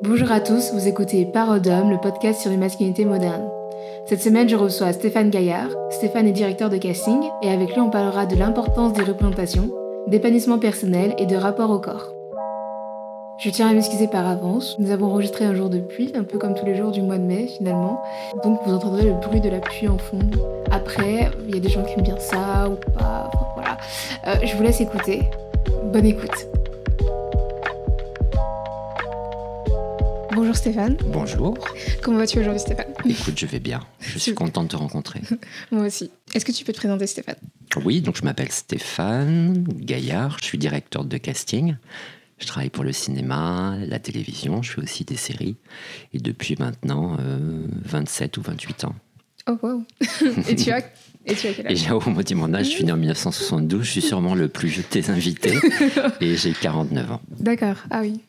Bonjour à tous, vous écoutez Parole le podcast sur les masculinités modernes. Cette semaine, je reçois Stéphane Gaillard. Stéphane est directeur de casting et avec lui, on parlera de l'importance des représentations, d'épanouissement personnel et de rapport au corps. Je tiens à m'excuser par avance. Nous avons enregistré un jour de pluie, un peu comme tous les jours du mois de mai finalement. Donc vous entendrez le bruit de la pluie en fond. Après, il y a des gens qui aiment bien ça ou pas. Voilà. Euh, je vous laisse écouter. Bonne écoute. Bonjour Stéphane. Bonjour. Comment vas-tu aujourd'hui Stéphane? Écoute, je vais bien. Je suis contente de te rencontrer. Moi aussi. Est-ce que tu peux te présenter Stéphane? Oui, donc je m'appelle Stéphane Gaillard, je suis directeur de casting. Je travaille pour le cinéma, la télévision, je fais aussi des séries. Et depuis maintenant 27 euh, ou 28 ans. Oh wow Et tu as, et tu as quel âge? Et j'ai au mot mon âge, je suis né en 1972, je suis sûrement le plus vieux de tes invités. et j'ai 49 ans. D'accord, ah oui.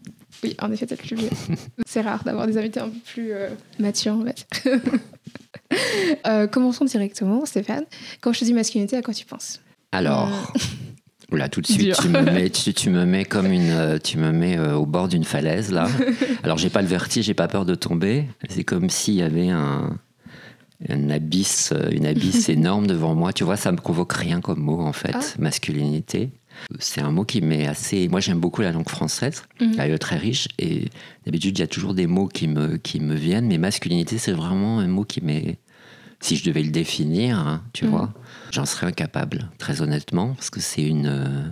Oui, en effet, peut-être plus vieux. C'est rare d'avoir des invités un peu plus euh, matures, en fait. euh, commençons directement, Stéphane. Quand je te dis masculinité, à quoi tu penses? Alors, euh, Là, tout de suite, tu me, mets, tu, me mets comme une, euh, tu me mets euh, au bord d'une falaise là. Alors, j'ai pas le vertige, j'ai pas peur de tomber. C'est comme s'il y avait un, un abysse, une abysse énorme devant moi. Tu vois, ça me provoque rien comme mot en fait, ah. masculinité. C'est un mot qui m'est assez. Moi, j'aime beaucoup la langue française, mhm. elle est très riche. Et d'habitude, il y a toujours des mots qui me, qui me viennent. Mais masculinité, c'est vraiment un mot qui m'est si je devais le définir, hein, tu mm. vois, j'en serais incapable, très honnêtement, parce que c'est une. Euh,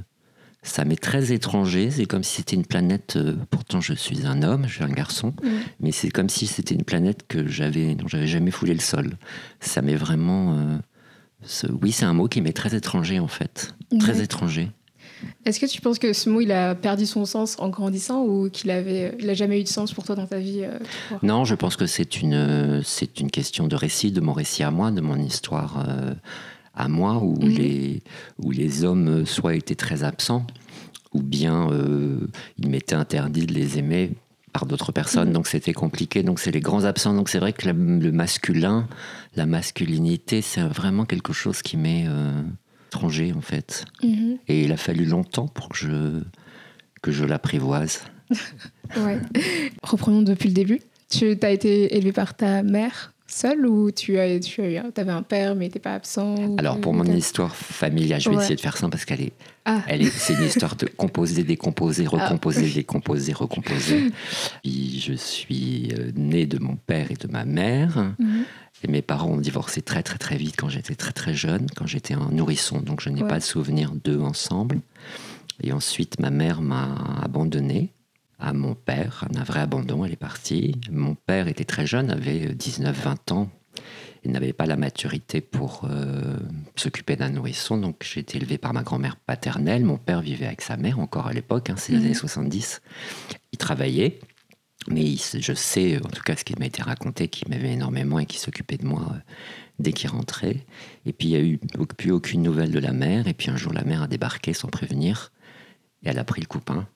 ça m'est très étranger. C'est comme si c'était une planète. Euh, pourtant, je suis un homme, je suis un garçon, mm. mais c'est comme si c'était une planète que j'avais, dont j'avais jamais foulé le sol. Ça m'est vraiment. Euh, oui, c'est un mot qui m'est très étranger en fait, très étranger. Est-ce que tu penses que ce mot, il a perdu son sens en grandissant ou qu'il avait, il a jamais eu de sens pour toi dans ta vie euh, Non, je pense que c'est une, c'est une question de récit, de mon récit à moi, de mon histoire euh, à moi, où, mhm. les, où les hommes soit étaient très absents, ou bien euh, il m'était interdit de les aimer par d'autres personnes, mhm. donc c'était compliqué. Donc c'est les grands absents. Donc c'est vrai que le masculin, la masculinité, c'est vraiment quelque chose qui m'est étranger en fait. Mhm. Et il a fallu longtemps pour que je, que je l'apprivoise. ouais. Reprenons depuis le début. Tu as été élevé par ta mère seule ou tu, as, tu avais un père mais n'étais pas absent Alors pour mon histoire familiale, je vais essayer de faire ça parce qu'elle est, ah. elle est, c'est une histoire de composer, décomposer, ah. recomposer, décomposer, recomposer. Puis je suis euh, né de mon père et de ma mère. Mhm. Et mes parents ont divorcé très très très vite quand j'étais très très jeune, quand j'étais un nourrisson, donc je n'ai pas de souvenir d'eux ensemble. Et ensuite, ma mère m'a abandonné à mon père, un vrai abandon, elle est partie. Mon père était très jeune, avait 19-20 ans. Il n'avait pas la maturité pour euh, s'occuper d'un nourrisson, donc j'ai été élevé par ma grand-mère paternelle. Mon père vivait avec sa mère encore à l'époque, hein, c'est les mhm. années 70. Il travaillait, mais je sais, en tout cas, ce qui m'a été raconté, qu'il m'aimait énormément et qui s'occupait de moi euh, dès qu'il rentrait. Et puis, il n'y a eu plus aucune nouvelle de la mère. Et puis, un jour, la mère a débarqué sans prévenir. Et elle a pris le coupin,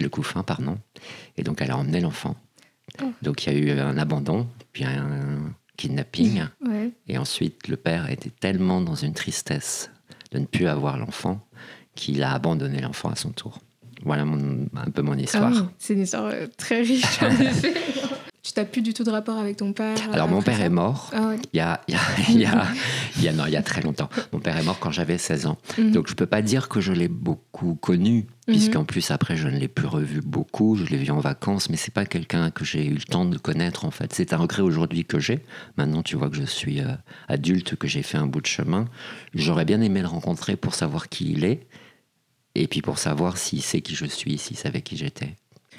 le couffin, pardon. Et donc, elle a emmené l'enfant. Oh. Donc, il y a eu un abandon, puis un kidnapping. Et ensuite, le père était tellement dans une tristesse de ne plus avoir l'enfant qu'il a abandonné l'enfant à son tour. Voilà un peu mon histoire. Ah c'est une histoire euh, très riche, en effet. Tu n'as plus du tout de rapport avec ton père Alors, mon père est mort ah il, y a, il, y a, il, y a, il, y a, non, il y a très longtemps. Mon père est mort quand j'avais 16 ans. Mhm. Donc, je ne peux pas dire que je l'ai beaucoup connu, mhm. puisqu'en plus, après, je ne l'ai plus revu beaucoup. Je l'ai vu en vacances, mais c'est pas quelqu'un que j'ai eu le temps de connaître, en fait. C'est un regret aujourd'hui que j'ai. Maintenant, tu vois que je suis euh, adulte, que j'ai fait un bout de chemin. J'aurais bien aimé le rencontrer pour savoir qui il est et puis pour savoir s'il sait qui je suis, s'il savait qui j'étais.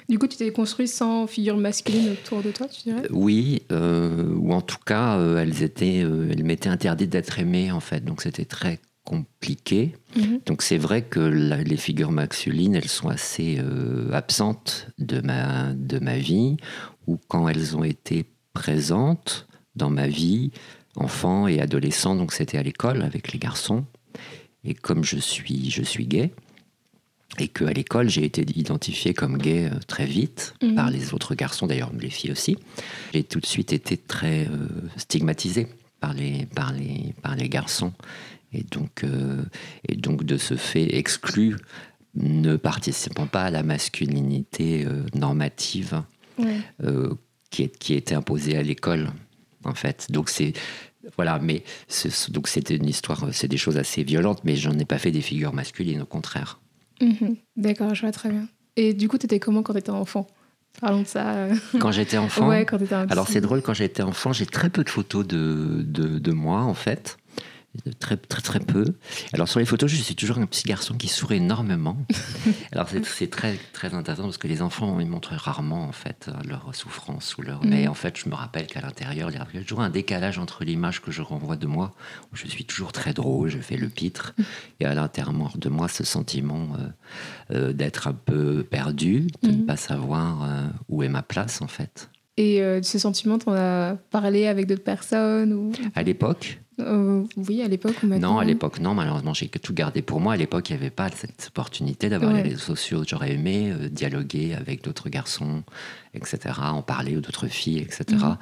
Du coup, tu t'es construit sans figure masculine autour de toi, tu dirais? Oui, euh, ou en tout cas, euh, elles étaient, euh, elles m'étaient interdites d'être aimées en fait, donc c'était très compliqué. Mhm. Donc c'est vrai que les figures masculines, elles sont assez absentes de ma de ma vie, ou quand elles ont été présentes dans ma vie, enfant et adolescent, donc c'était à l'école avec les garçons. Et comme je suis je suis gay, et qu'à l'école, j'ai été identifié comme gay euh, très vite mhm. par les autres garçons, d'ailleurs les filles aussi. J'ai tout de suite été très euh, stigmatisé par les, par, les, par les garçons. Et donc, euh, et donc, de ce fait, exclu, ne participant pas à la masculinité normative qui, est, qui était imposée à l'école, en fait. Donc c'est voilà, mais donc c'était une histoire, c'est des choses assez violentes, mais j'en ai pas fait des figures masculines, au contraire. Mhm. D'accord, je vois très bien. Et du coup, tu étais comment quand tu étais enfant? Parlons de ça. Quand j'étais enfant Ouais, quand étais Alors c'est drôle, quand j'étais enfant, j'ai très peu de photos de, de, de moi, en fait. Très, très, très peu. Alors, sur les photos, je suis toujours un petit garçon qui sourit énormément. Alors, c'est très, très intéressant parce que les enfants, ils montrent rarement, en fait, leur souffrance ou leur. Mais mm. en fait, je me rappelle qu'à l'intérieur, il y a toujours un décalage entre l'image que je renvoie de moi, où je suis toujours très drôle, je fais le pitre, mm. et à l'intérieur de moi, ce sentiment euh, euh, d'être un peu perdu, de ne mm. pas savoir euh, où est ma place, en fait. Et ce sentiment, tu en as parlé avec d'autres personnes ou... À l'époque euh, oui, à l'époque Non, à l'époque, non. Malheureusement, j'ai tout gardé pour moi. À l'époque, il n'y avait pas cette opportunité d'avoir les réseaux sociaux. J'aurais aimé euh, dialoguer avec d'autres garçons, etc., en parler, ou d'autres filles, etc. Mhm.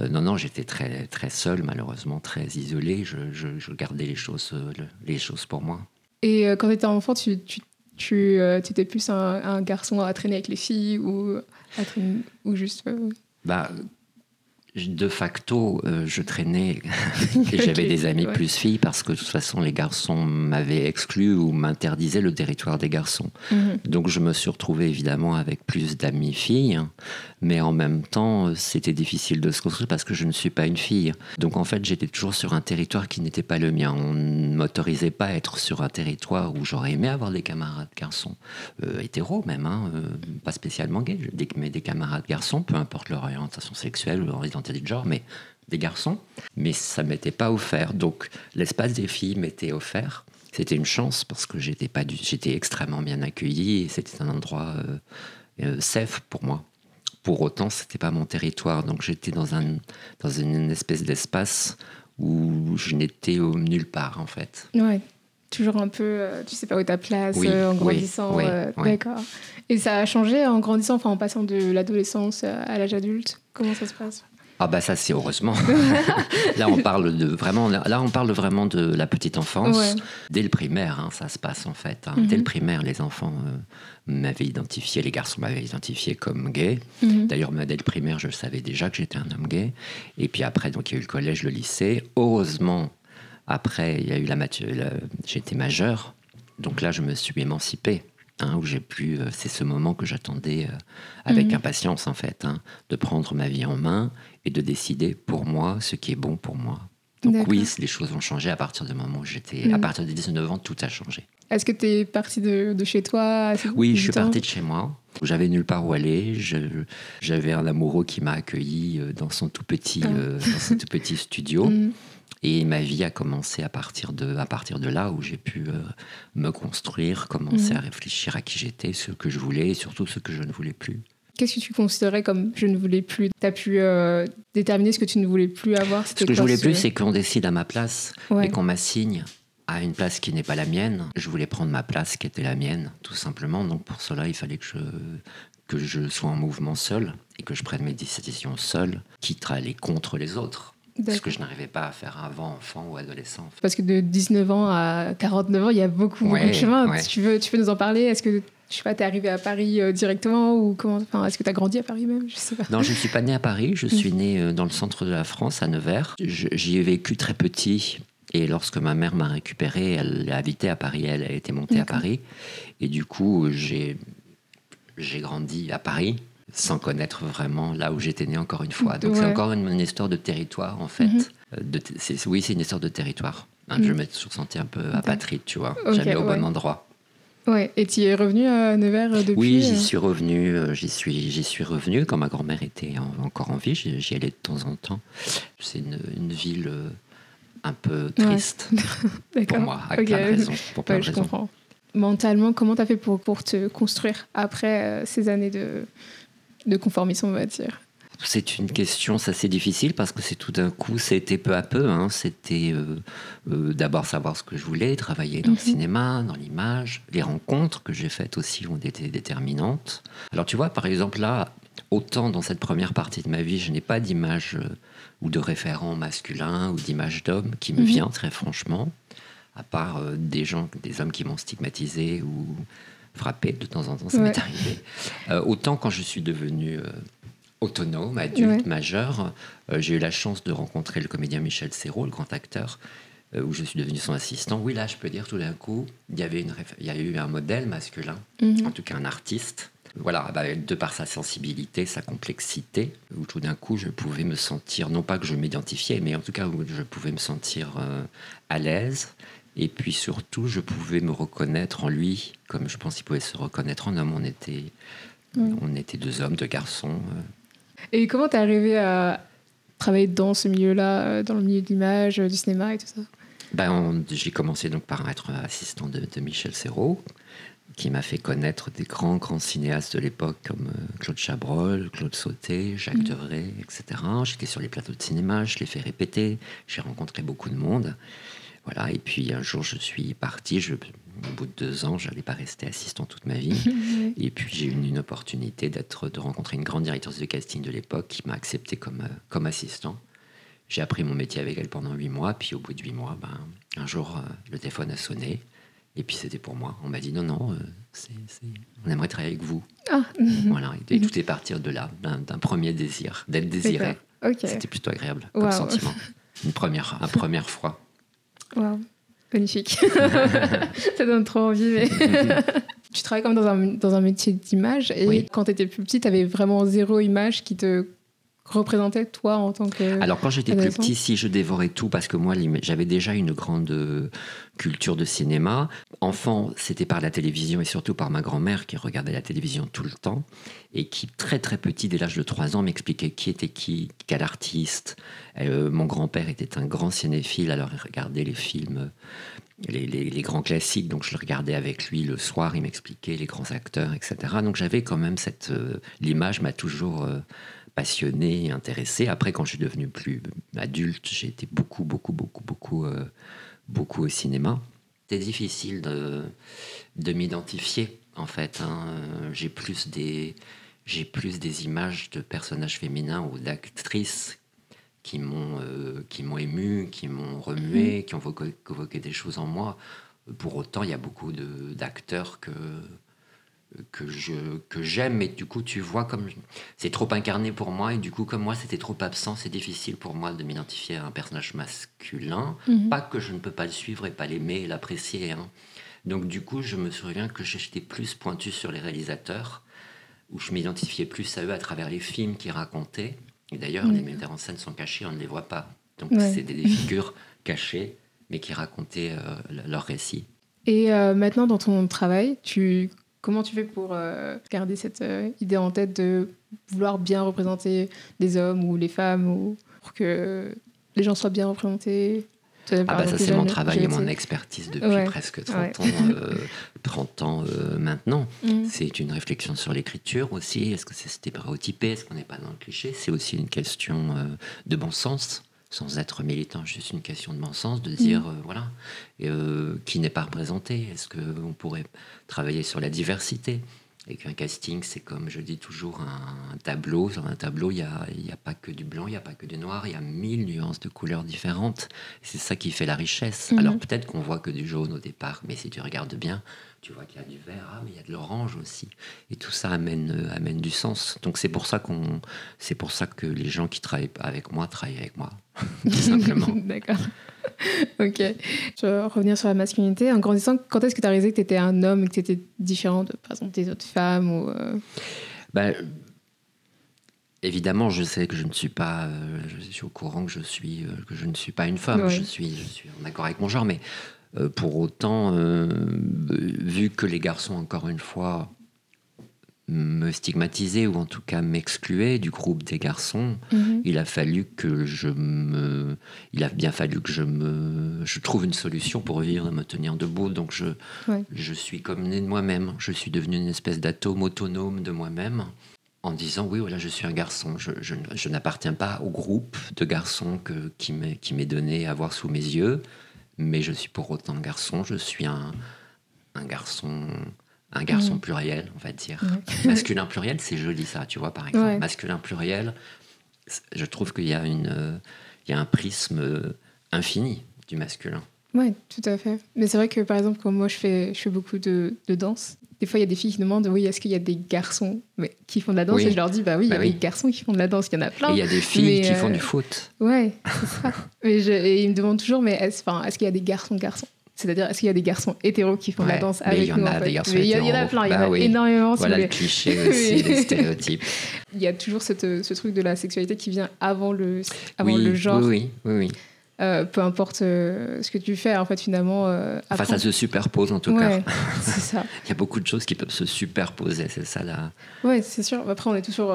Euh, non, non, j'étais très, très seul, malheureusement, très isolé. Je, je, gardais les choses, les choses pour moi. Et quand tu étais enfant, tu, tu, tu étais plus un, garçon à traîner avec les filles ou, à traîner, ou juste. Bah, de facto, euh, je traînais et j'avais des amis plus filles parce que de toute façon, les garçons m'avaient exclu ou m'interdisaient le territoire des garçons. Mhm. Donc je me suis retrouvé évidemment avec plus d'amis filles, mais en même temps, c'était difficile de se construire parce que je ne suis pas une fille. Donc en fait, j'étais toujours sur un territoire qui n'était pas le mien. On ne m'autorisait pas à être sur un territoire où j'aurais aimé avoir des camarades garçons, euh, hétéros même, hein, euh, pas spécialement gays, mais des camarades garçons, peu importe leur orientation sexuelle ou leur identité de genre, mais des garçons. Mais ça m'était pas offert. Donc l'espace des filles m'était offert. C'était une chance parce que j'étais pas du, j'étais extrêmement bien accueilli et c'était un endroit euh, euh, safe pour moi. Pour autant, c'était pas mon territoire, donc j'étais dans un dans une espèce d'espace où je n'étais nulle part en fait. Ouais, toujours un peu, euh, tu sais pas où ta place en grandissant. D'accord. Et ça a changé en grandissant, enfin en passant de l'adolescence à l'âge adulte? Comment ça se passe? Ah bah ça c'est heureusement. là on parle de vraiment là on parle vraiment de la petite enfance dès le primaire hein, ça se passe en fait hein. dès le mhm. primaire les enfants euh, m'avaient identifié les garçons m'avaient identifié comme gay. Mhm. D'ailleurs dès le primaire je savais déjà que j'étais un homme gay et puis après donc il y a eu le collège le lycée heureusement après il y a eu la, la j'étais majeur donc là je me suis émancipé Hein, où j'ai pu, euh, c'est ce moment que j'attendais euh, avec mhm. impatience en fait, de prendre ma vie en main et de décider pour moi ce qui est bon pour moi. Donc oui, les choses ont changé à partir du moment où j'étais, à mhm. partir de 19 ans, tout a changé. Est-ce que tu es parti de, chez toi Oui, je suis parti de chez moi. J'avais nulle part où aller. J'avais un amoureux qui m'a accueilli euh, dans son tout petit, ah. dans son tout petit studio. Mhm. Et ma vie a commencé à partir de, à partir de là où j'ai pu euh, me construire, commencer mhm. à réfléchir à qui j'étais, ce que je voulais et surtout ce que je ne voulais plus. Qu'est-ce que tu considérais comme je ne voulais plus? Tu as pu euh, déterminer ce que tu ne voulais plus avoir? Ce que je voulais plus, c'est qu'on décide à ma place et qu'on m'assigne à une place qui n'est pas la mienne. Je voulais prendre ma place qui était la mienne, tout simplement. Donc pour cela, il fallait que je, que je sois en mouvement seul et que je prenne mes décisions seul, quitte à aller contre les autres. Ce que je n'arrivais pas à faire avant, enfant ou adolescent. Parce que de 19 ans à 49 ans, il y a beaucoup, de chemin. Tu, veux, tu peux nous en parler? Est-ce que je sais pas, t'es arrivé à Paris euh, directement ou comment enfin, Est-ce que tu as grandi à Paris même? Je sais pas. Non, je ne suis pas né à Paris. Je suis mm. né euh, dans le centre de la France, à Nevers. J'y ai vécu très petit. Et lorsque ma mère m'a récupéré, elle habitait à Paris. Elle a été montée à Paris. Et du coup, j'ai grandi à Paris sans connaître vraiment là où j'étais né encore une fois. Donc c'est encore une, histoire de territoire en fait. Mhm. Euh, de oui, c'est une histoire de territoire. Hein, Je mhm. me suis senti un peu apatride, tu vois. Jamais au bon endroit. Ouais. Et tu es revenu à Nevers euh, depuis Oui, j'y euh suis revenu. J'y suis, j'y suis revenu quand ma grand-mère était encore en vie. J'y allais de temps en temps. C'est une, une, ville un peu triste pour moi, à plein de raisons. Pour plein de je comprends. Mentalement, comment tu as fait pour, pour te construire après ces années de, de conformisme, on va dire? C'est une question assez difficile parce que c'est tout d'un coup, c'était peu à peu. Hein. c'était euh, euh, d'abord savoir ce que je voulais, travailler dans le mhm. cinéma, dans l'image. Les rencontres que j'ai faites aussi ont été déterminantes. Alors tu vois, par exemple là, autant dans cette première partie de ma vie, je n'ai pas d'image euh, ou de référent masculin ou d'image d'homme qui me mhm. vient très franchement, à part des gens, des hommes qui m'ont stigmatisé ou frappé de temps en temps, ça m'est arrivé. Autant quand je suis devenu autonome, adulte, majeur. J'ai eu la chance de rencontrer le comédien Michel Serrault, le grand acteur, où je suis devenu son assistant. Oui, là, je peux dire tout d'un coup, il y avait une, il y a eu un modèle masculin, mhm. en tout cas un artiste, voilà, bah, de par sa sensibilité, sa complexité, où tout d'un coup je pouvais me sentir, non pas que je m'identifiais, mais en tout cas où je pouvais me sentir euh, à l'aise. Et puis surtout, je pouvais me reconnaître en lui, comme je pense qu'il pouvait se reconnaître en homme. On était, on était deux hommes, deux garçons. Euh. Et comment t'es arrivé à travailler dans ce milieu-là, euh, dans le milieu de l'image, du cinéma et tout ça? Ben, J'ai commencé donc par être assistant de, de Michel Serrault, qui m'a fait connaître des grands, grands cinéastes de l'époque comme euh, Claude Chabrol, Claude Sauté, Jacques mmh. Deray, etc. J'étais sur les plateaux de cinéma, je les fais répéter, j'ai rencontré beaucoup de monde. Voilà, et puis un jour je suis parti, je, au bout de deux ans, je n'allais pas rester assistant toute ma vie. et puis j'ai eu une, opportunité d'être, de rencontrer une grande directrice de casting de l'époque qui m'a accepté comme, euh, comme assistant. J'ai appris mon métier avec elle pendant huit mois, puis au bout de huit mois, ben, un jour euh, le téléphone a sonné. Et puis c'était pour moi. On m'a dit non, non, euh, on aimerait travailler avec vous. Ah. Voilà, et, tout est parti de là, d'un premier désir, d'être désiré. C'était plutôt agréable comme sentiment. Une première, une première fois. Waouh, magnifique. Ça donne trop envie. tu travailles comme dans un, dans un métier d'image et quand tu étais plus petit, tu avais vraiment zéro image qui te représentait toi en tant que Alors quand j'étais plus petit, si je dévorais tout parce que moi j'avais déjà une grande euh, culture de cinéma. Enfant, c'était par la télévision et surtout par ma grand-mère qui regardait la télévision tout le temps et qui très très petit dès l'âge de 3 ans m'expliquait qui était qui, quel artiste. Euh, mon grand-père était un grand cinéphile alors il regardait les films les, les, grands classiques, donc je le regardais avec lui le soir, il m'expliquait les grands acteurs, etc. Donc j'avais quand même cette... Euh, l'image m'a toujours passionné intéressé. Après, quand je suis devenu plus adulte, j'ai été beaucoup, beaucoup, beaucoup, beaucoup, euh, beaucoup au cinéma. C'était difficile de, de m'identifier, en fait. Hein. J'ai plus des j'ai plus des images de personnages féminins ou d'actrices qui m'ont euh, qui m'ont ému, qui m'ont remué, mmh. qui ont provoqué des choses en moi. Pour autant, il y a beaucoup d'acteurs que que je que j'aime mais du coup tu vois comme c'est trop incarné pour moi et du coup comme moi c'était trop absent c'est difficile pour moi de m'identifier à un personnage masculin. Mhm. pas que je ne peux pas le suivre et pas l'aimer et l'apprécier hein. donc du coup je me souviens que j'étais plus pointu sur les réalisateurs où je m'identifiais plus à eux à travers les films qu'ils racontaient. Et d'ailleurs les metteurs en scène sont cachés on ne les voit pas. Donc c'est des, figures cachées mais qui racontaient euh, leur récit. Et euh, maintenant dans ton travail tu Comment tu fais pour euh, garder cette euh, idée en tête de vouloir bien représenter les hommes ou les femmes ou pour que les gens soient bien représentés? Ah bah ça c'est mon travail et mon expertise depuis presque 30 ans, 30 euh, ans maintenant. Mm. C'est une réflexion sur l'écriture aussi. Est-ce que c'est stéréotypé Est-ce qu'on n'est pas dans le cliché? C'est aussi une question de bon sens sans être militant, juste une question de bon sens, de dire, mm. euh, voilà, euh, qui n'est pas représenté Est-ce qu'on pourrait travailler sur la diversité? Et qu'un casting, c'est comme je dis toujours un, tableau. Sur un tableau, il n'y a, y a, pas que du blanc, il n'y a pas que du noir, il y a mille nuances de couleurs différentes. C'est ça qui fait la richesse. Mm. Alors peut-être qu'on voit que du jaune au départ, mais si tu regardes bien, tu vois qu'il y a du vert, ah, mais il y a de l'orange aussi. Et tout ça amène, euh, amène du sens. Donc c'est pour ça qu'on, c'est pour ça que les gens qui travaillent avec moi travaillent avec moi, tout simplement. D'accord. ok. Je vais revenir sur la masculinité. En grandissant, quand est-ce que tu as réalisé que tu étais un homme et que tu étais différent de, par exemple, des autres femmes ou, euh? ben, Évidemment, je sais que je ne suis pas, euh, je suis au courant que je suis, que je ne suis pas une femme. Je suis, je suis en accord avec mon genre, mais euh, pour autant, euh, vu que les garçons, encore une fois, me stigmatisaient ou en tout cas m'excluaient du groupe des garçons, mhm. il a fallu que je me, il a bien fallu que je me, je trouve une solution pour vivre et me tenir debout. Donc je, je suis comme né de moi-même. Je suis devenu une espèce d'atome autonome de moi-même en disant oui voilà je suis un garçon. Je, je, je n'appartiens pas au groupe de garçons que, qui m'est donné à voir sous mes yeux mais je suis pour autant garçon. Je suis un, un garçon, un garçon mm. pluriel, on va dire. Masculin pluriel, c'est joli ça, tu vois, par exemple. Masculin pluriel, je trouve qu'il y a une, il y a un prisme infini du masculin. Oui, tout à fait. Mais c'est vrai que par exemple, comme moi je fais, je fais beaucoup de, de danse, des fois, il y a des filles qui demandent oui, est-ce qu'il y a des garçons? Mais, qui font de la danse? Et je leur dis bah oui, il y a bah des garçons qui font de la danse, il y en a plein. il y a des filles qui font du foot. Ouais, c'est ça. et ils me demandent toujours mais est-ce est qu'il y a des garçons garçons? C'est-à-dire, est-ce qu'il y a des garçons hétéros qui font de la danse avec nous Il y en a des garçons hétéros. Il y en a plein, il y en a bah énormément. Voilà le cliché aussi, les stéréotypes. Il y a toujours cette, ce truc de la sexualité qui vient avant le, avant le genre. Oui, oui, oui. Euh, peu importe euh, ce que tu fais, en fait, finalement. Euh, enfin, ça se superpose en tout cas. c'est ça. Il y a beaucoup de choses qui peuvent se superposer, c'est ça là. Ouais, c'est sûr. Après, on est toujours,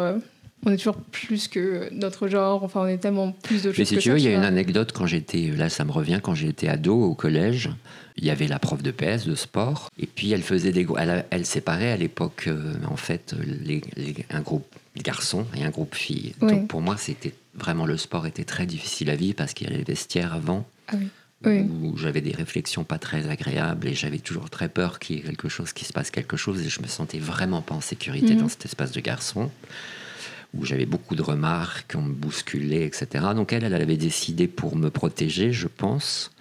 on est toujours plus que notre genre. Enfin, on est tellement plus de choses. Mais si tu veux, il y a une anecdote quand j'étais là, ça me revient quand j'étais ado au collège. Il y avait la prof de PS de sport, et puis elle faisait des, elle, elle séparait à l'époque en fait les, un groupe garçons et un groupe filles. Donc pour moi, c'était vraiment le sport était très difficile à vivre parce qu'il y avait les vestiaires avant. Ah où j'avais des réflexions pas très agréables et j'avais toujours très peur qu'il y ait quelque chose, qui se passe quelque chose et je me sentais vraiment pas en sécurité mhm. dans cet espace de garçon où j'avais beaucoup de remarques, on me bousculait, etc. Donc elle, elle avait décidé pour me protéger, je pense,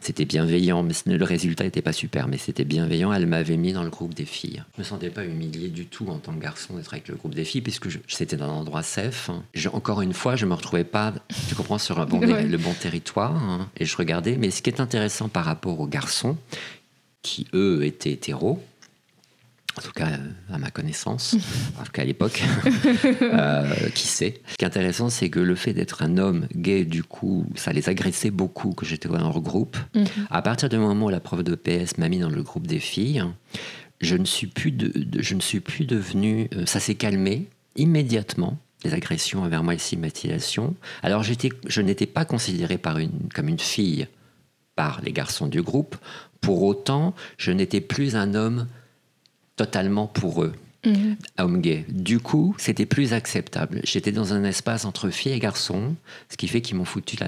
c'était bienveillant, mais le résultat n'était pas super, mais c'était bienveillant. Elle m'avait mis dans le groupe des filles. Je me sentais pas humilié du tout en tant que garçon d'être avec le groupe des filles, puisque c'était dans un endroit safe. encore une fois, je me retrouvais pas, tu comprends, sur le bon territoire. Hein, et je regardais. Mais ce qui est intéressant par rapport aux garçons, qui eux étaient hétéros, en tout cas à ma connaissance, en tout cas à l'époque, euh, qui sait. Ce qui est intéressant, c'est que le fait d'être un homme gay, du coup, ça les agressait beaucoup que j'étais dans leur groupe. Mhm. À partir du moment où la prof de PS m'a mis dans le groupe des filles, je ne suis plus, de, je ne suis plus devenu... Euh, ça s'est calmé immédiatement les agressions envers moi, les stigmatisations. Alors j'étais, je n'étais pas considéré par une, comme une fille par les garçons du groupe. Pour autant, je n'étais plus un homme totalement pour eux. Mmh. Homme gay. Du coup, c'était plus acceptable. J'étais dans un espace entre filles et garçons, ce qui fait qu'ils m'ont foutu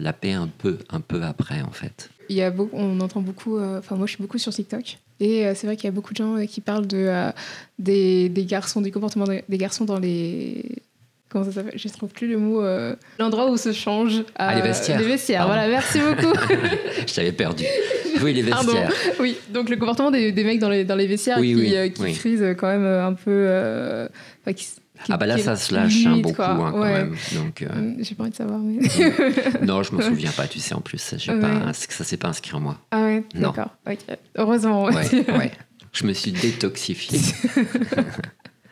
la, paix un peu, un peu après, en fait. Il y a beaucoup, on entend beaucoup, euh, enfin moi je suis beaucoup sur TikTok, et euh, c'est vrai qu'il y a beaucoup de gens euh, qui parlent de, des, des, garçons, du comportement des garçons dans les, comment ça s'appelle? Je ne trouve plus le mot. L'endroit où se change. Ah, les vestiaires. Les vestiaires, voilà, merci beaucoup. je t'avais perdu. Oui, les vestiaires. Oui, donc le comportement des, des mecs dans les, dans les vestiaires qui, euh, qui frisent quand même euh, un peu. ah bah là, ça se lâche hein, beaucoup hein, quand même. Donc, J'ai pas envie de savoir. Mais... non, je m'en souviens pas, tu sais, en plus. Ouais. Pas, ça s'est pas inscrit en moi. Ah ouais, d'accord. Heureusement. Ouais, ouais. Je me suis détoxifié.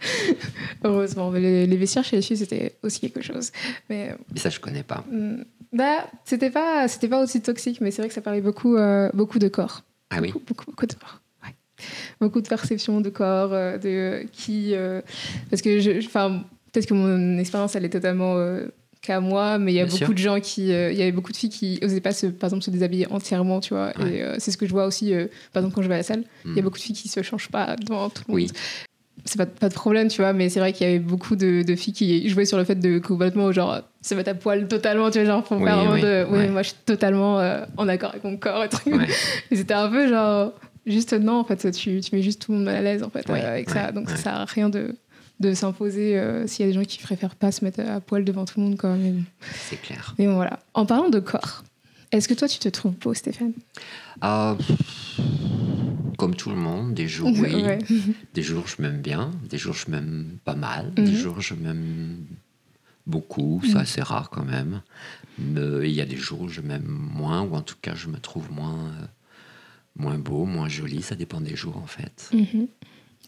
Heureusement, les, les, vestiaires chez les filles, c'était aussi quelque chose. Mais, mais ça, je connais pas. Hmm. Bah, c'était pas, c'était pas aussi toxique, mais c'est vrai que ça parlait beaucoup, euh, beaucoup de corps. Ah beaucoup, oui. Beaucoup, beaucoup de corps. Ouais. Beaucoup de perception de corps, euh, de qui. Euh, parce que, enfin, peut-être que mon expérience, elle est totalement qu'à moi, mais il y a beaucoup de gens qui, il y avait beaucoup de filles qui osaient pas se, par exemple, se déshabiller entièrement, tu vois. Et c'est ce que je vois aussi, par exemple, quand je vais à la salle, il y a hmm. beaucoup de filles qui se changent pas devant tout le monde. C'est pas, pas de problème, tu vois, mais c'est vrai qu'il y avait beaucoup de, de, filles qui jouaient sur le fait de complètement, genre, se mettre à poil totalement, tu vois, genre, pour faire oui, de. Oui, moi, je suis totalement euh, en accord avec mon corps et trucs. Et c'était un peu genre, juste non, en fait, tu, tu mets juste tout le monde à l'aise, en fait, euh, avec ça. Donc, ça sert à rien de, de s'imposer euh, s'il y a des gens qui préfèrent pas se mettre à poil devant tout le monde, quand même. C'est clair. Mais bon, voilà. En parlant de corps, est-ce que toi, tu te trouves beau, Stéphane? Ah, Comme tout le monde, des jours oui, des jours je m'aime bien, des jours je m'aime pas mal, des mhm. jours je m'aime beaucoup, c'est mhm. assez rare quand même. Mais il y a des jours où je m'aime moins, ou en tout cas je me trouve moins, euh, moins beau, moins joli, ça dépend des jours en fait. Mhm.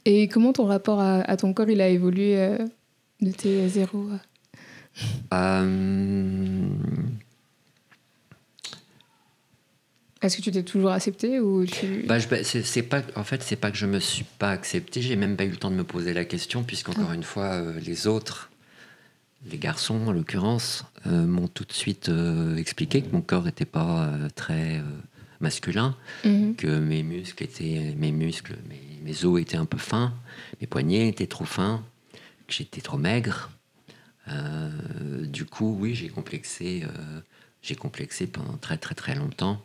Et comment ton rapport à, ton corps il a évolué euh, de tes zéros euh, Est-ce que tu t'es toujours accepté ou tu... bah, c'est, pas, en fait, c'est pas que je me suis pas accepté, j'ai même pas eu le temps de me poser la question, puisqu'encore ah. une fois, euh, les autres, les garçons en l'occurrence, euh, m'ont tout de suite euh, expliqué que mon corps n'était pas très masculin, mhm. que mes muscles étaient, mes muscles, mes, mes, os étaient un peu fins, mes poignets étaient trop fins, que j'étais trop maigre. du coup, oui, j'ai complexé, j'ai complexé pendant très très très longtemps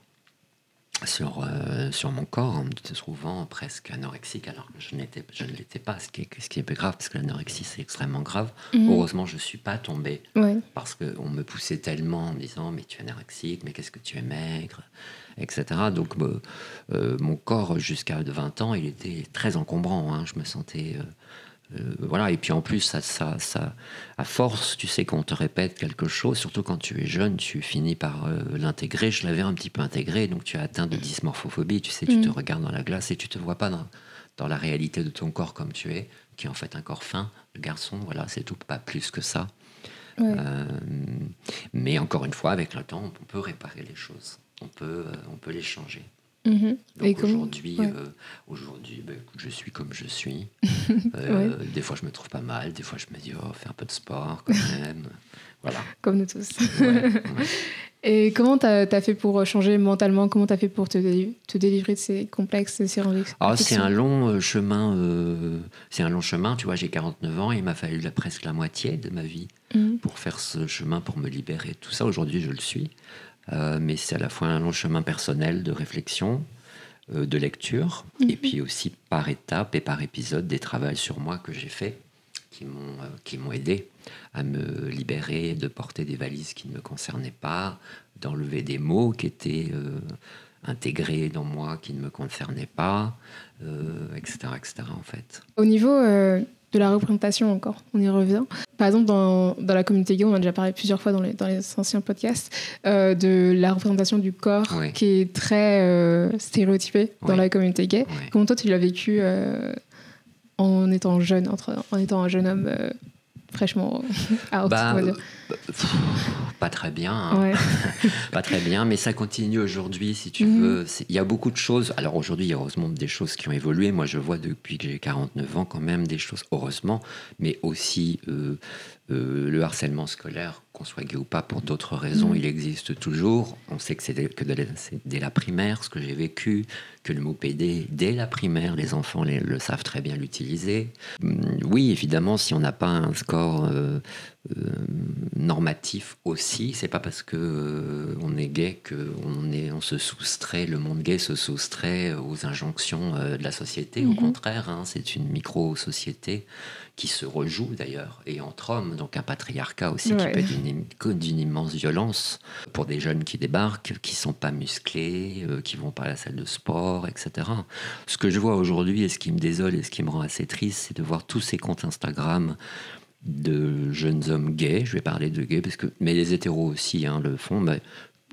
sur, euh, sur mon corps en me trouvant presque anorexique alors que je, n'étais, je ne l'étais pas, ce qui, est, ce qui est grave parce que l'anorexie c'est extrêmement grave. Mhm. Heureusement, je ne suis pas tombée parce qu'on me poussait tellement en me disant Mais tu es anorexique, mais qu'est-ce que tu es maigre, etc. Donc, euh, euh, mon corps, jusqu'à 20 ans, il était très encombrant. Hein. Je me sentais. Euh, voilà, et puis en plus, ça, ça, ça, à force, tu sais, qu'on te répète quelque chose, surtout quand tu es jeune, tu finis par euh, l'intégrer. Je l'avais un petit peu intégré, donc tu as atteint de dysmorphophobie. Tu sais, tu te mm. regardes dans la glace et tu te vois pas dans, dans, la réalité de ton corps comme tu es, qui est en fait un corps fin, le garçon, voilà, c'est tout, pas plus que ça. Euh, mais encore une fois, avec le temps, on peut réparer les choses, on peut, on peut les changer. Mhm. aujourd'hui, euh, aujourd'hui ben, je suis comme je suis. Euh, des fois, je me trouve pas mal. Des fois, je me dis, oh, fais un peu de sport quand même. voilà. Comme nous tous. Et comment tu as, fait pour changer mentalement? Comment tu as fait pour te, te, délivrer de ces complexes, de ces ah, C'est un long euh, chemin. c'est un long chemin. Tu vois, j'ai 49 ans et il m'a fallu presque la moitié de ma vie mhm. pour faire ce chemin, pour me libérer. Tout ça, aujourd'hui, je le suis. Euh, mais c'est à la fois un long chemin personnel de réflexion, euh, de lecture, mhm. et puis aussi par étapes et par épisode des travaux sur moi que j'ai fait qui m'ont euh, qui m'ont aidé à me libérer de porter des valises qui ne me concernaient pas, d'enlever des mots qui étaient intégrés dans moi qui ne me concernaient pas, etc., etc. En fait. Au niveau de la représentation encore, on y revient. Par exemple, dans, dans la communauté gay, on a déjà parlé plusieurs fois dans les, dans les anciens podcasts, euh, de la représentation du corps qui est très euh, stéréotypée dans la communauté gay. Comment toi, tu l'as vécu euh, en étant jeune, entre, en étant un jeune homme fraîchement out, bah, Pas très bien. Hein. pas très bien, mais ça continue aujourd'hui, si tu mhm. veux. Il y a beaucoup de choses. Alors aujourd'hui, il y a heureusement des choses qui ont évolué. Moi, je vois depuis que j'ai 49 ans quand même des choses, heureusement, mais aussi euh, euh, le harcèlement scolaire, qu'on soit gay ou pas, pour d'autres raisons, mm. il existe toujours. On sait que c'est que dès la primaire, ce que j'ai vécu, que le mot PD, dès la primaire, les enfants le savent très bien l'utiliser. Mm, oui, évidemment, si on n'a pas un score euh, euh, normatif aussi, c'est pas parce que on est gay qu'on est, on se soustrait, le monde gay se soustrait aux injonctions de la société. Au mm-hmm. contraire, hein, c'est une micro-société qui se rejoue d'ailleurs, et entre hommes, donc un patriarcat aussi qui peut être d'une immense violence pour des jeunes qui débarquent, qui sont pas musclés, euh, qui vont pas à la salle de sport, etc. Ce que je vois aujourd'hui et ce qui me désole et ce qui me rend assez triste, c'est de voir tous ces comptes Instagram de jeunes hommes gays, je vais parler de gays, parce que, mais les hétéros aussi hein, le font,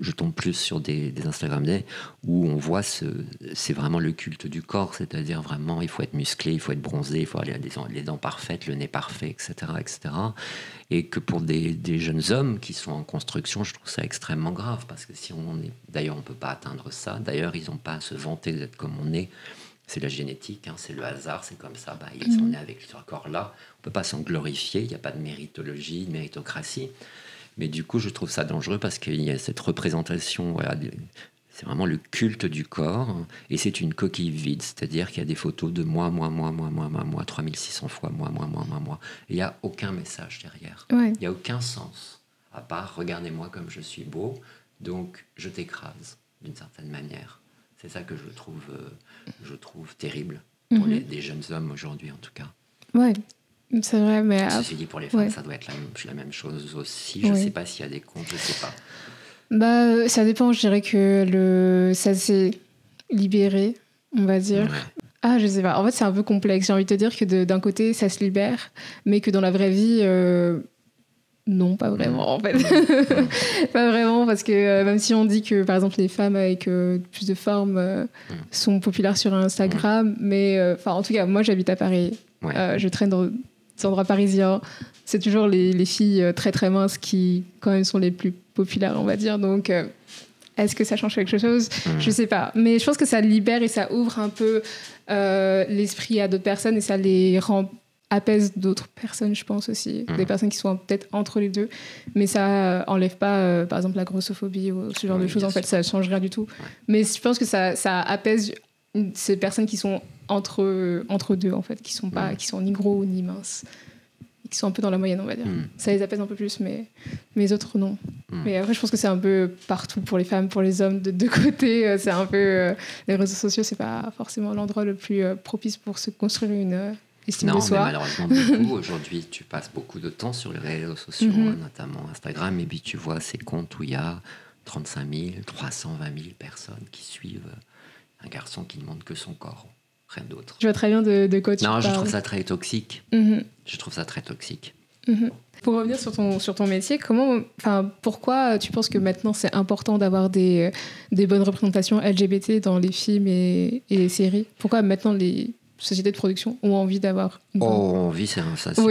je tombe plus sur des, Instagram Day où on voit ce, c'est vraiment le culte du corps, c'est-à-dire vraiment il faut être musclé, il faut être bronzé, il faut aller à des, les dents parfaites, le nez parfait, etc., etc. Et que pour des, jeunes hommes qui sont en construction, je trouve ça extrêmement grave parce que si on est, d'ailleurs on peut pas atteindre ça. D'ailleurs ils n'ont pas à se vanter d'être comme on est. C'est la génétique, hein, c'est le hasard, c'est comme ça. Bah, ils sont nés avec ce corps-là. On peut pas s'en glorifier. Il n'y a pas de méritologie, de méritocratie. Mais du coup, je trouve ça dangereux parce qu'il y a cette représentation, voilà, c'est vraiment le culte du corps, et c'est une coquille vide, c'est-à-dire qu'il y a des photos de moi, moi, moi, moi, moi, moi, moi, 3600 fois moi, moi, moi, moi, moi. Il n'y a aucun message derrière. Il n'y a aucun sens, à part regardez-moi comme je suis beau, donc je t'écrase d'une certaine manière. C'est ça que je trouve, euh, je trouve terrible pour mhm. les, des jeunes hommes aujourd'hui, en tout cas. Ouais, c'est vrai, mais. Ceci dit, pour les femmes, ça doit être la même, chose aussi. Je ne sais pas s'il y a des comptes, je ne sais pas. Bah, ça dépend. Je dirais que le... ça s'est libéré, on va dire. Ah, je sais pas. En fait, c'est un peu complexe. J'ai envie de te dire que d'un côté, ça se libère, mais que dans la vraie vie, euh, non, pas vraiment, en fait. pas vraiment, parce que euh, même si on dit que, par exemple, les femmes avec euh, plus de formes sont populaires sur Instagram, mais enfin, en tout cas, moi, j'habite à Paris. je traîne dans endroits parisiens, c'est toujours les, filles euh, très très minces qui quand même sont les plus populaires, on va dire. Donc, euh, est-ce que ça change quelque chose? Je mmh. Je sais pas. Mais je pense que ça libère et ça ouvre un peu euh, l'esprit à d'autres personnes et ça les rend apaise d'autres personnes, je pense aussi, mmh. des personnes qui sont peut-être entre les deux, mais ça enlève pas, par exemple, la grossophobie ou ce genre de choses. En fait, ça change rien du tout. Mais je pense que ça, ça apaise ces personnes qui sont entre, entre deux, en fait, qui sont, pas, qui sont ni gros ni minces, qui sont un peu dans la moyenne, on va dire. Hmm. Ça les apaise un peu plus, mais, les autres, non. Hmm. Mais après, je pense que c'est un peu partout pour les femmes, pour les hommes, de deux côtés. Euh, c'est un peu. Euh, les réseaux sociaux, c'est pas forcément l'endroit le plus euh, propice pour se construire une. estime non, de soi. Mais malheureusement, beaucoup. Aujourd'hui, tu passes beaucoup de temps sur les réseaux sociaux, mhm. hein, notamment Instagram, et puis tu vois ces comptes où il y a 35 000, 320 000 personnes qui suivent un garçon qui ne montre que son corps rien d'autre. Je vois très bien de, de quoi tu Non, je trouve ça très toxique. Mhm. Je trouve ça très toxique. Mhm. Pour revenir sur ton, sur ton métier, comment, enfin, pourquoi tu penses que maintenant c'est important d'avoir des, des bonnes représentations LGBT dans les films et, et les séries? Pourquoi maintenant les sociétés de production ont envie d'avoir Oh, envie, ça, ça, ça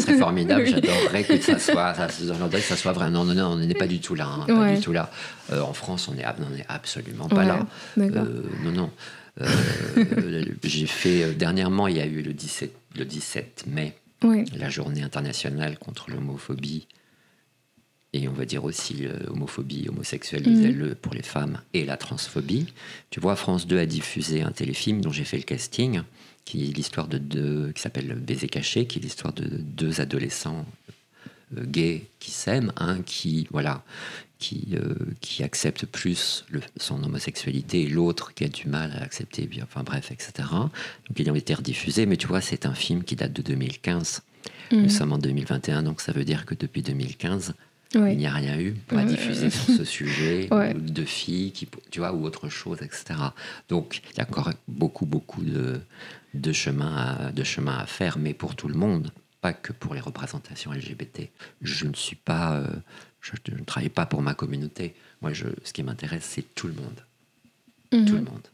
serait formidable. J'adorerais que ça soit, ça, que ça soit vrai. Non, non, non, on n'est pas du tout là. Hein, pas du tout là. Euh, en France, on n'est est absolument pas là. Euh, non, non. Euh, j'ai fait euh, dernièrement, il y a eu le 17, le 17 mai, la journée internationale contre l'homophobie et on va dire aussi l'homophobie homosexuelle mhm. pour les femmes et la transphobie. Tu vois, France 2 a diffusé un téléfilm dont j'ai fait le casting, qui est l'histoire de deux, qui s'appelle Baiser caché, qui est l'histoire de deux adolescents euh, gays qui s'aiment, un qui voilà qui, euh, qui accepte plus le, son homosexualité et l'autre qui a du mal à accepter, enfin bref, etc. Donc ils ont été rediffusés, mais tu vois, c'est un film qui date de 2015. Nous mhm. sommes en 2021, donc ça veut dire que depuis 2015, il n'y a rien eu pour diffuser sur ce sujet, de filles, qui, tu vois, ou autre chose, etc. Donc il y a encore beaucoup, beaucoup de, de, chemin à, de chemin à faire, mais pour tout le monde, pas que pour les représentations LGBT. Je ne suis pas... Euh, je, ne travaille pas pour ma communauté. Moi, je, ce qui m'intéresse, c'est tout le monde. Mhm. Tout le monde.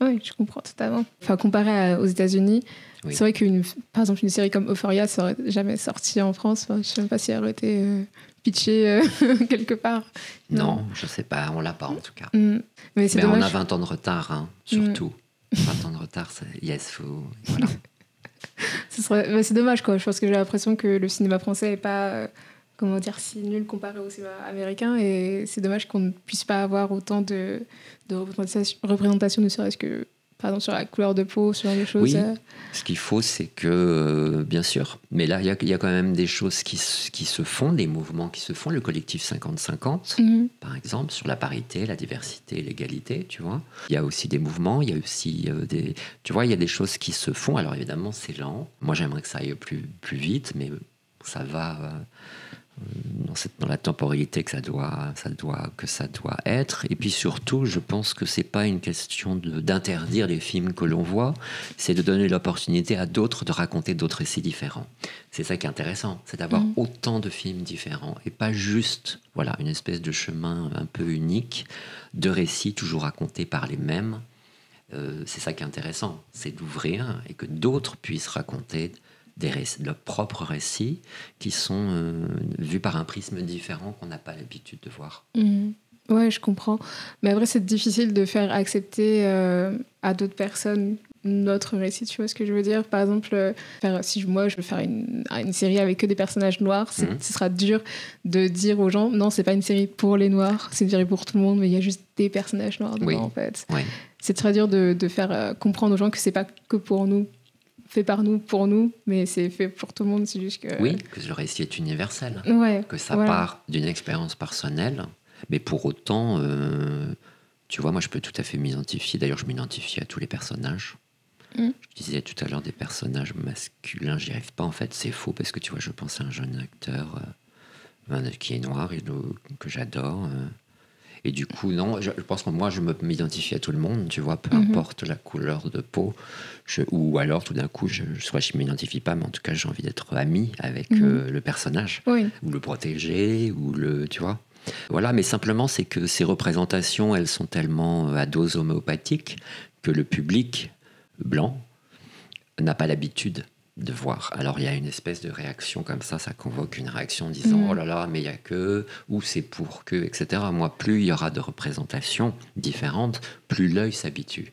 Oui, je comprends totalement. Enfin, comparé aux États-Unis, c'est vrai qu'une, par exemple, une série comme Euphoria serait jamais sortie en France. je ne sais même pas si elle aurait été euh, pitchée euh, quelque part. Non, je ne sais pas. On l'a pas en tout cas. Mhm. Mais, c'est on a 20 ans de retard, hein, surtout. 20 mhm. ans de retard, yes, faut, voilà. c'est dommage, quoi. Je pense que j'ai l'impression que le cinéma français n'est pas euh, comment dire, si nul comparé au cinéma américain. Et c'est dommage qu'on ne puisse pas avoir autant de, de représentation, ne serait-ce que pardon, sur la couleur de peau, sur les choses. Oui, ce qu'il faut, c'est que, euh, bien sûr, mais là, il y, y, a quand même des choses qui, qui, se font, des mouvements qui se font. Le collectif 50-50, mhm. par exemple, sur la parité, la diversité, l'égalité, tu vois. Il y a aussi des mouvements, il y a aussi euh, des... Tu vois, il y a des choses qui se font. Alors évidemment, c'est lent. Moi, j'aimerais que ça aille plus, plus vite, mais ça va... Euh, dans, cette, dans, la temporalité que ça doit, ça doit, que ça doit être. Et puis surtout, je pense que c'est pas une question d'interdire les films que l'on voit, c'est de donner l'opportunité à d'autres de raconter d'autres récits différents. C'est ça qui est intéressant, c'est d'avoir mm. autant de films différents et pas juste, voilà, une espèce de chemin un peu unique de récits toujours racontés par les mêmes. Euh, c'est ça qui est intéressant, c'est d'ouvrir et que d'autres puissent raconter des leurs propres récits qui sont euh, vus par un prisme différent qu'on n'a pas l'habitude de voir. Mmh. Ouais, je comprends. Mais après, c'est difficile de faire accepter euh, à d'autres personnes notre récit, tu vois ce que je veux dire? Par exemple, euh, si moi je veux faire une, une, série avec que des personnages noirs, mmh. ce sera dur de dire aux gens non, c'est pas une série pour les noirs, c'est une série pour tout le monde, mais il y a juste des personnages noirs dedans en fait. C'est très dur de, de faire comprendre aux gens que c'est pas que pour nous, fait par nous, pour nous, mais c'est fait pour tout le monde. C'est juste que. Oui, que le récit est universel. Ouais, que ça part d'une expérience personnelle, mais pour autant, euh, tu vois, moi je peux tout à fait m'identifier. D'ailleurs, je m'identifie à tous les personnages. Mm. Je disais tout à l'heure des personnages masculins, j'y arrive pas. En fait, c'est faux parce que tu vois, je pense à un jeune acteur euh, qui est noir et que j'adore. Euh, et du coup, non, je, pense que moi, je m'identifie à tout le monde, tu vois, peu mhm. importe la couleur de peau. Je, ou alors, tout d'un coup, je, soit je ne m'identifie pas, mais en tout cas, j'ai envie d'être ami avec mhm. euh, le personnage. Ou le protéger, ou le. Tu vois voilà, mais simplement, c'est que ces représentations, elles sont tellement euh, à dose homéopathique que le public blanc n'a pas l'habitude de voir. Alors il y a une espèce de réaction comme ça, ça convoque une réaction en disant mm. oh là là, mais il y a que, ou c'est pour que, etc. Moi, plus il y aura de représentations différentes, plus l'œil s'habitue.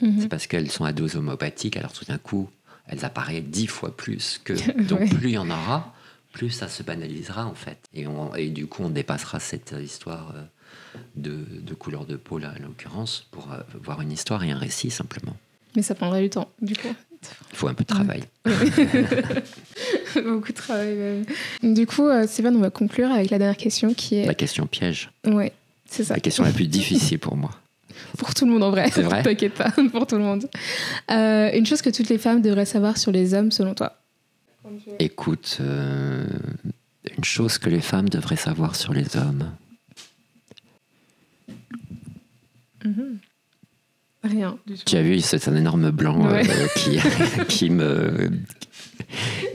Mm-hmm. C'est parce qu'elles sont à dose homopathique, alors tout d'un coup, elles apparaissent dix fois plus que. Donc plus il y en aura, plus ça se banalisera en fait. Et, et du coup, on dépassera cette histoire euh, de, de couleur de peau là, en l'occurrence, pour euh, voir une histoire et un récit simplement. Mais ça prendrait du temps, du coup. Il faut un peu de travail. Beaucoup de travail même. Du coup, euh, Stéphane, on va conclure avec la dernière question qui est... La question piège. Ouais, c'est ça. La question la plus difficile pour moi. Pour tout le monde en vrai. C'est vrai. T'inquiète pas, pour tout le monde. Euh, une chose que toutes les femmes devraient savoir sur les hommes selon toi? Écoute, euh, une chose que les femmes devraient savoir sur les hommes. Mhm. Rien. Tu as vu, c'est un énorme blanc euh, qui, qui me.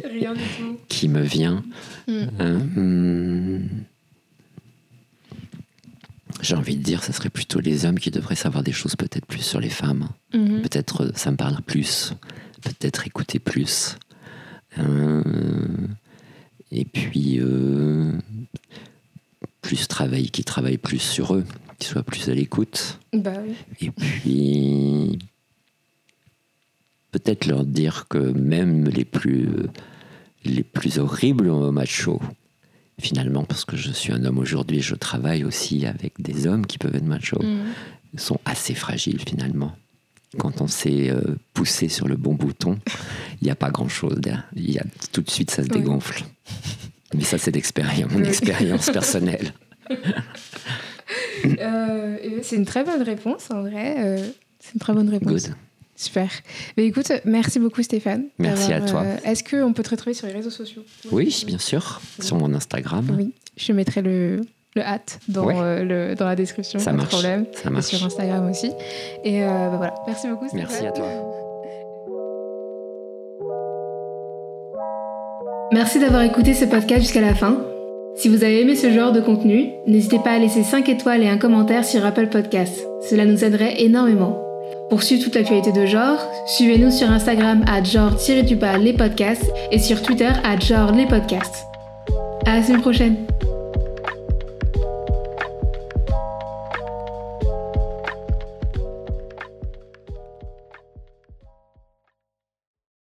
Rien du tout. Qui me vient. Mm. Euh, j'ai envie de dire, ce serait plutôt les hommes qui devraient savoir des choses peut-être plus sur les femmes. Mm-hmm. Peut-être euh, ça me parle plus. Peut-être écouter plus. et puis, plus travailler, qui travaillent plus sur eux qu'ils soient plus à l'écoute. Bah Et puis, peut-être leur dire que même les plus, les plus horribles machos, finalement, parce que je suis un homme aujourd'hui, je travaille aussi avec des hommes qui peuvent être machos, mm. sont assez fragiles finalement. Quand on s'est euh, poussé sur le bon bouton, il n'y a pas grand-chose. Il y a, tout de suite, ça se dégonfle. Mais ça, c'est mon expérience personnelle. Euh, c'est une très bonne réponse, en vrai. Euh, c'est une très bonne réponse. Super. Mais écoute, merci beaucoup Stéphane. Merci à toi. Euh, est-ce qu'on peut te retrouver sur les réseaux sociaux? Oui, bien sûr. Sur mon Instagram. Oui, je mettrai le, le hâte dans, le, dans la description. Ça marche. problème. Ça marche. sur Instagram aussi. Et bah voilà. Merci beaucoup Stéphane. Merci à toi. Merci d'avoir écouté ce podcast jusqu'à la fin. Si vous avez aimé ce genre de contenu, n'hésitez pas à laisser 5 étoiles et un commentaire sur Apple Podcasts. Cela nous aiderait énormément. Pour suivre toute l'actualité de genre, suivez-nous sur Instagram à genre-les podcasts et sur Twitter à genre les podcasts. À la semaine prochaine!